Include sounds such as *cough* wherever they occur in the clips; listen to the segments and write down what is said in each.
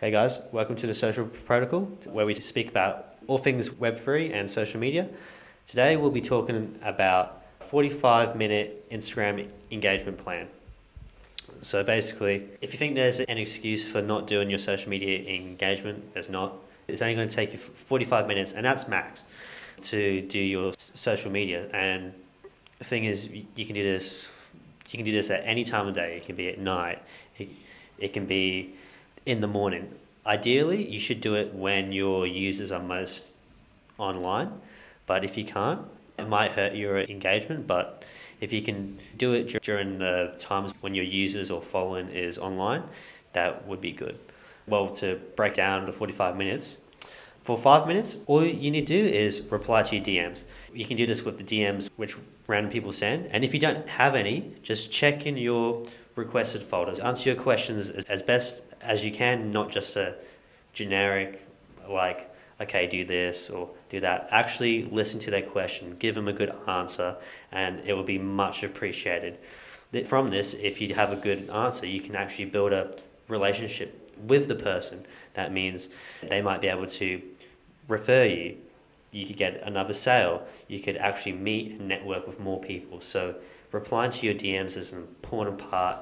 Hey guys, welcome to the Social Protocol, where we speak about all things Web3 and social media. Today we'll be talking about 45 minute Instagram engagement plan. So basically, if you think there's an excuse for not doing your social media engagement, there's not. It's only going to take you 45 minutes, and that's max, to do your social media. And the thing is, you can do this. You can do this at any time of day. It can be at night. It, it can be in the morning. Ideally, you should do it when your users are most online. But if you can't, it might hurt your engagement. But if you can do it during the times when your users or following is online, that would be good. Well, to break down the 45 minutes, for five minutes, all you need to do is reply to your DMs. You can do this with the DMs which random people send. And if you don't have any, just check in your requested folders. Answer your questions as best as you can, not just a generic, like, okay, do this or do that. Actually, listen to their question, give them a good answer, and it will be much appreciated. From this, if you have a good answer, you can actually build a relationship with the person. That means they might be able to refer you. You could get another sale. You could actually meet and network with more people. So, replying to your DMs is an important part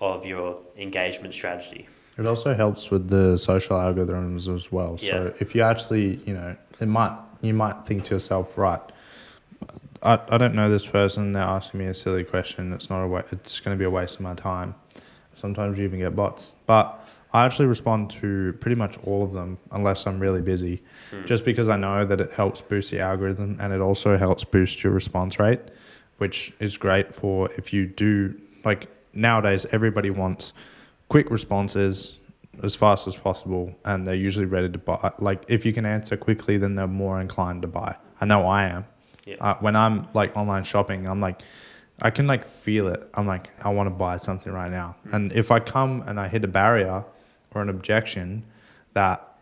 of your engagement strategy. It also helps with the social algorithms as well. So if you actually, you know, it might you might think to yourself, right, I, I don't know this person. They're asking me a silly question. It's not a wa- It's going to be a waste of my time. Sometimes you even get bots, but I actually respond to pretty much all of them unless I'm really busy, hmm. just because I know that it helps boost the algorithm and it also helps boost your response rate, which is great for if you do like nowadays everybody wants quick responses as fast as possible and they're usually ready to buy. Like if you can answer quickly then they're more inclined to buy. I know i am. Yeah. uh, when i'm like online shopping i'm like i can like feel it. I'm like i want to buy something right now. And if i come and i hit a barrier or an objection that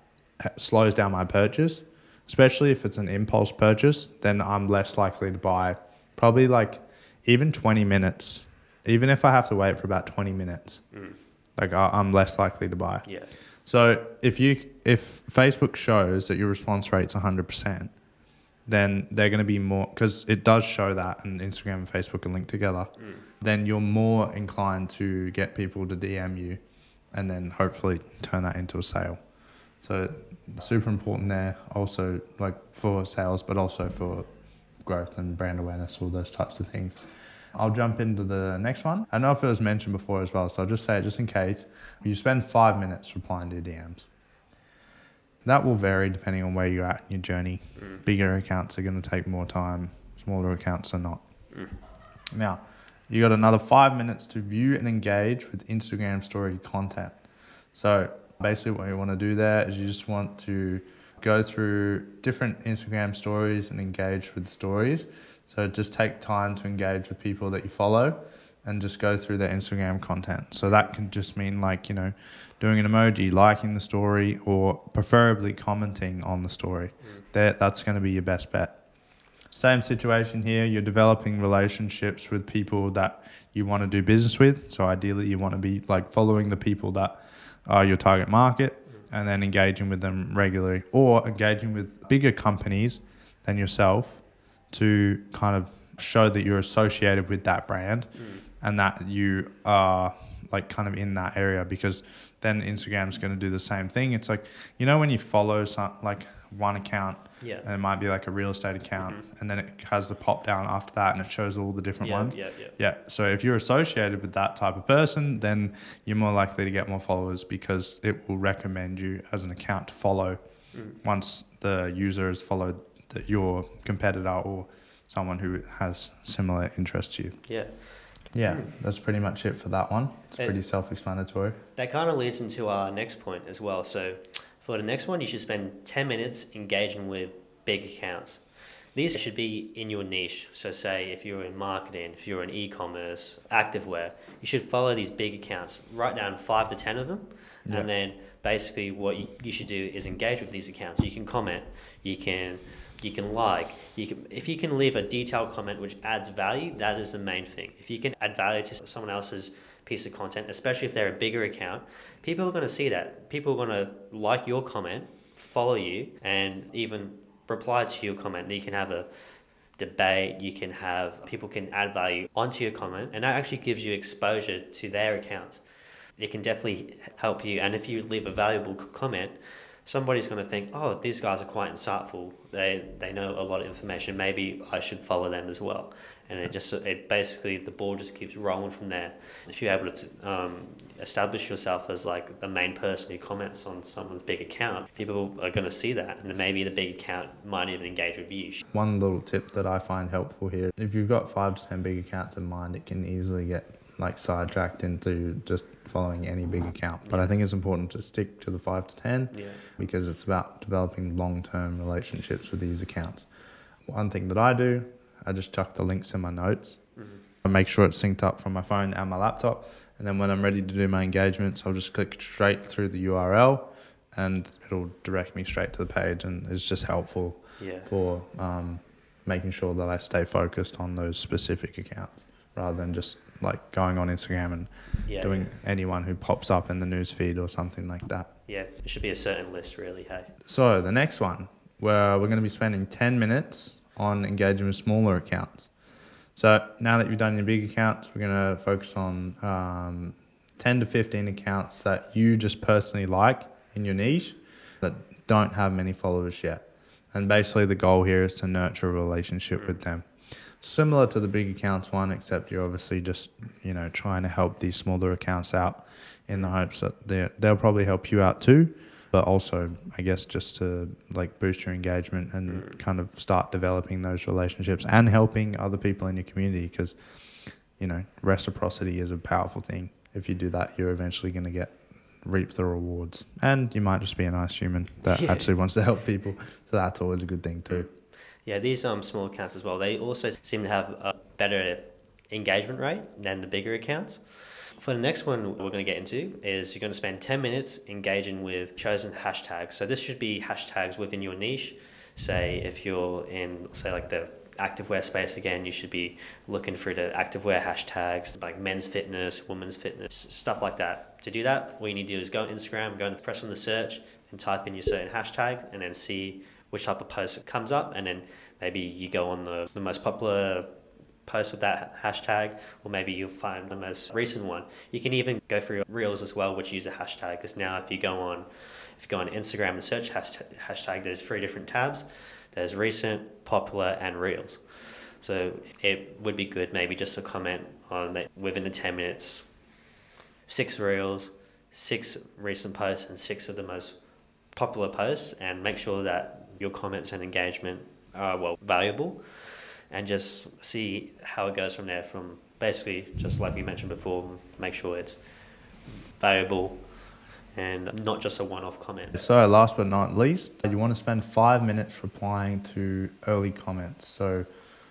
slows down my purchase especially if it's an impulse purchase then i'm less likely to buy. Probably like even 20 minutes. Even if i have to wait for about 20 minutes like I- I'm less likely to buy. Yeah. So if you if Facebook shows that your response rate's 100%, then they're going to be more because it does show that and Instagram and Facebook are linked together. Mm. Then you're more inclined to get people to DM you, and then hopefully turn that into a sale. So super important there. Also like for sales, but also for growth and brand awareness, all those types of things. I'll jump into the next one. I know if it was mentioned before as well, so I'll just say it just in case. You spend five minutes replying to DMs. That will vary depending on where you're at in your journey. Mm. Bigger accounts are going to take more time, smaller accounts are not. Mm. Now, you got another five minutes to view and engage with Instagram story content. So basically, what you want to do there is you just want to go through different Instagram stories and engage with the stories. So just take time to engage with people that you follow and just go through their Instagram content. So that can just mean like, you know, doing an emoji, liking the story, or preferably commenting on the story. Mm. That That's going to be your best bet. Same situation here. You're developing relationships with people that you want to do business with. So ideally, you want to be like following the people that are your target market mm. and then engaging with them regularly or engaging with bigger companies than yourself to kind of show that you're associated with that brand mm. and that you are like kind of in that area because then Instagram's going to do the same thing. It's like, you know, when you follow some, like one account Yeah. and it might be like a real estate account mm-hmm. and then it has the pop down after that and it shows all the different Yeah, ones. yeah, yeah. Yeah. So if you're associated with that type of person, then you're more likely to get more followers because it will recommend you as an account to follow mm. once the user has followed the, your competitor or someone who has similar interests to you. Yeah. Yeah, that's pretty much it for that one. It's Uh, pretty self explanatory. That kind of leads into our next point as well. So, for the next one, you should spend 10 minutes engaging with big accounts. These should be in your niche. So, say if you're in marketing, if you're in e commerce, activewear, you should follow these big accounts. Write down five to 10 of them. Yeah. And then basically, what you, you should do is engage with these accounts. You can comment, you can. You can like, you can if you can leave a detailed comment which adds value, that is the main thing. If you can add value to someone else's piece of content, especially if they're a bigger account, people are going to see that. People are going to like your comment, follow you, and even reply to your comment. You can have a debate, you can have people can add value onto your comment, and that actually gives you exposure to their accounts. It can definitely help you, and if you leave a valuable comment, somebody's going to think, oh, these guys are quite insightful. They they know a lot of information. Maybe I should follow them as well. And it just it basically the ball just keeps rolling from there. If you're able to um, establish yourself as like the main person who comments on someone's big account, people are going to see that, and then maybe the big account might even engage with you. One little tip that I find helpful here: if you've got five to ten big accounts in mind, it can easily get like sidetracked into just following any big account. But I think it's important to stick to the five to ten Yeah. because it's about developing long term relationships with these accounts. One thing that I do, I just chuck the links in my notes. I make sure it's synced up from my phone and my laptop. And then when I'm ready to do my engagements, I'll just click straight through the URL and it'll direct me straight to the page. And it's just helpful Yeah. for um, making sure that I stay focused on those specific accounts rather than just like going on Instagram and Yeah. doing anyone who pops up in the news feed or something like that. Yeah. It should be a certain list, really. Hey. So the next one, where we're going to be spending 10 minutes on engaging with smaller accounts. So now that you've done your big accounts, we're going to focus on um, 10 to 15 accounts that you just personally like in your niche that don't have many followers yet. And basically, the goal here is to nurture a relationship with them. Similar to the big accounts one, except you're obviously just you know trying to help these smaller accounts out in the hopes that they they'll probably help you out too but also I guess just to like boost your engagement and kind of start developing those relationships and helping other people in your community because you know reciprocity is a powerful thing. If you do that, you're eventually going to get reap the rewards, and you might just be a nice human that *laughs* Yeah. actually wants to help people. So that's always a good thing too. Yeah, these um small accounts as well. They also seem to have a better engagement rate than the bigger accounts. For the next one we're going to get into is you're going to spend 10 minutes engaging with chosen hashtags. So this should be hashtags within your niche. Say if you're in say like the activewear space again, you should be looking for the activewear hashtags like men's fitness, women's fitness, stuff like that. To do that, what you need to do is go on Instagram, go and press on the search and type in your certain hashtag and then see which type of post comes up and then maybe you go on the, the most popular post with that hashtag or maybe you'll find the most recent one. You can even go through reels as well which use a hashtag because now if you go on if you go on instagram and search hashtag, hashtag there's three different tabs. There's recent popular and reels. So it would be good maybe just to comment on that within the 10 minutes. Six reels six recent posts and six of the most popular posts and make sure that your comments and engagement are well valuable and just see how it goes from there from basically just like we mentioned before make sure it's valuable and not just a one-off comment So, last but not least, you want to spend five minutes replying to early comments. So,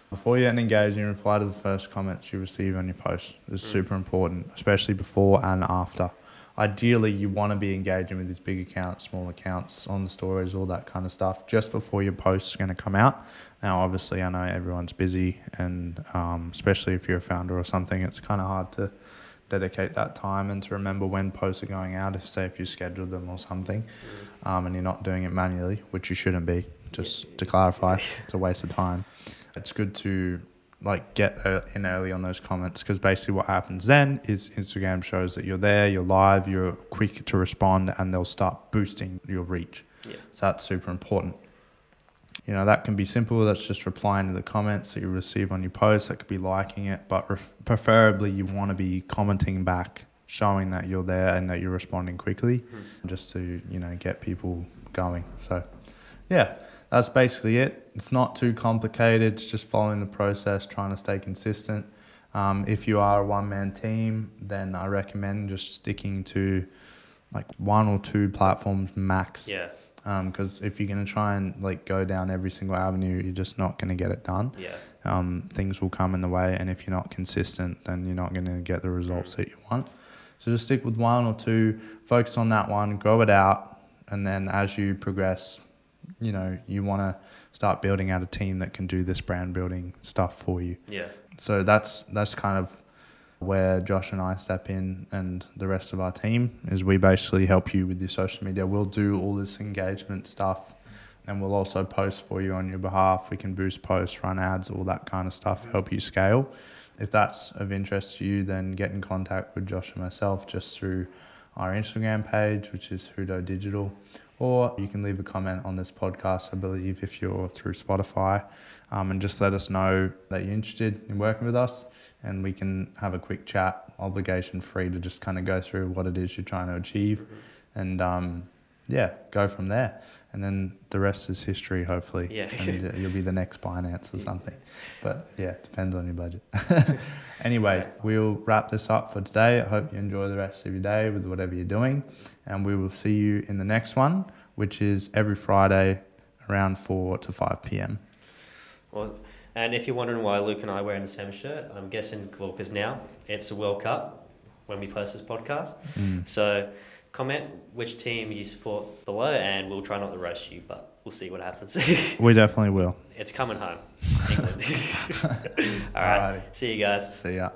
before you get engaged, you reply to the first comments you receive on your post. This is mm. super important, especially before and after. Ideally, you want to be engaging with these big accounts, small accounts, on the stories, all that kind of stuff, just before your post's going to come out. Now, obviously, I know everyone's busy, and um, especially if you're a founder or something, it's kind of hard to dedicate that time and to remember when posts are going out. If say if you scheduled them or something, um, and you're not doing it manually, which you shouldn't be. Just to clarify, it's a waste of time. It's good to like get uh, in early on those comments because basically what happens then is Instagram shows that you're there, you're live, you're quick to respond, and they'll start boosting your reach. Yeah. So that's super important. You know, that can be simple. That's just replying to the comments that you receive on your post. That could be liking it, but ref- preferably you want to be commenting back, showing that you're there and that you're responding quickly, just to you know get people going. So, yeah, that's basically it. It's not too complicated. It's just following the process, trying to stay consistent. Um, if you are a one man team, then I recommend just sticking to like one or two platforms max yeah Because if you're going to try and like go down every single avenue, you're just not going to get it done. Yeah. Um, things will come in the way, and if you're not consistent, then you're not going to get the results that you want. So just stick with one or two, focus on that one, grow it out, and then as you progress, you know, you want to start building out a team that can do this brand building stuff for you. Yeah. So that's that's kind of where Josh and I step in, and the rest of our team is we basically help you with your social media. We'll do all this engagement stuff, and we'll also post for you on your behalf. We can boost posts, run ads, all that kind of stuff, help you scale. If that's of interest to you, then get in contact with Josh and myself just through our Instagram page, which is Houdo Digital, or you can leave a comment on this podcast, I believe, if you're through Spotify, um, and just let us know that you're interested in working with us, and we can have a quick chat, obligation free, to just kind of go through what it is you're trying to achieve, and um, yeah, go from there. And then the rest is history, hopefully. Yeah. and you'll be the next Binance or something. *laughs* But yeah, depends on your budget. *laughs* *laughs* anyway, we'll wrap this up for today. I hope you enjoy the rest of your day with whatever you're doing. And we will see you in the next one, which is every Friday around 4 to 5 p.m. Well, and if you're wondering why Luke and I are wearing the same shirt, I'm guessing well because now it's the World Cup when we post this podcast. Mm. So comment which team you support below, and we'll try not to roast you, but we'll see what happens. *laughs* We definitely will. it's coming home. *laughs* *laughs* All right. Alrighty. See you guys. See ya.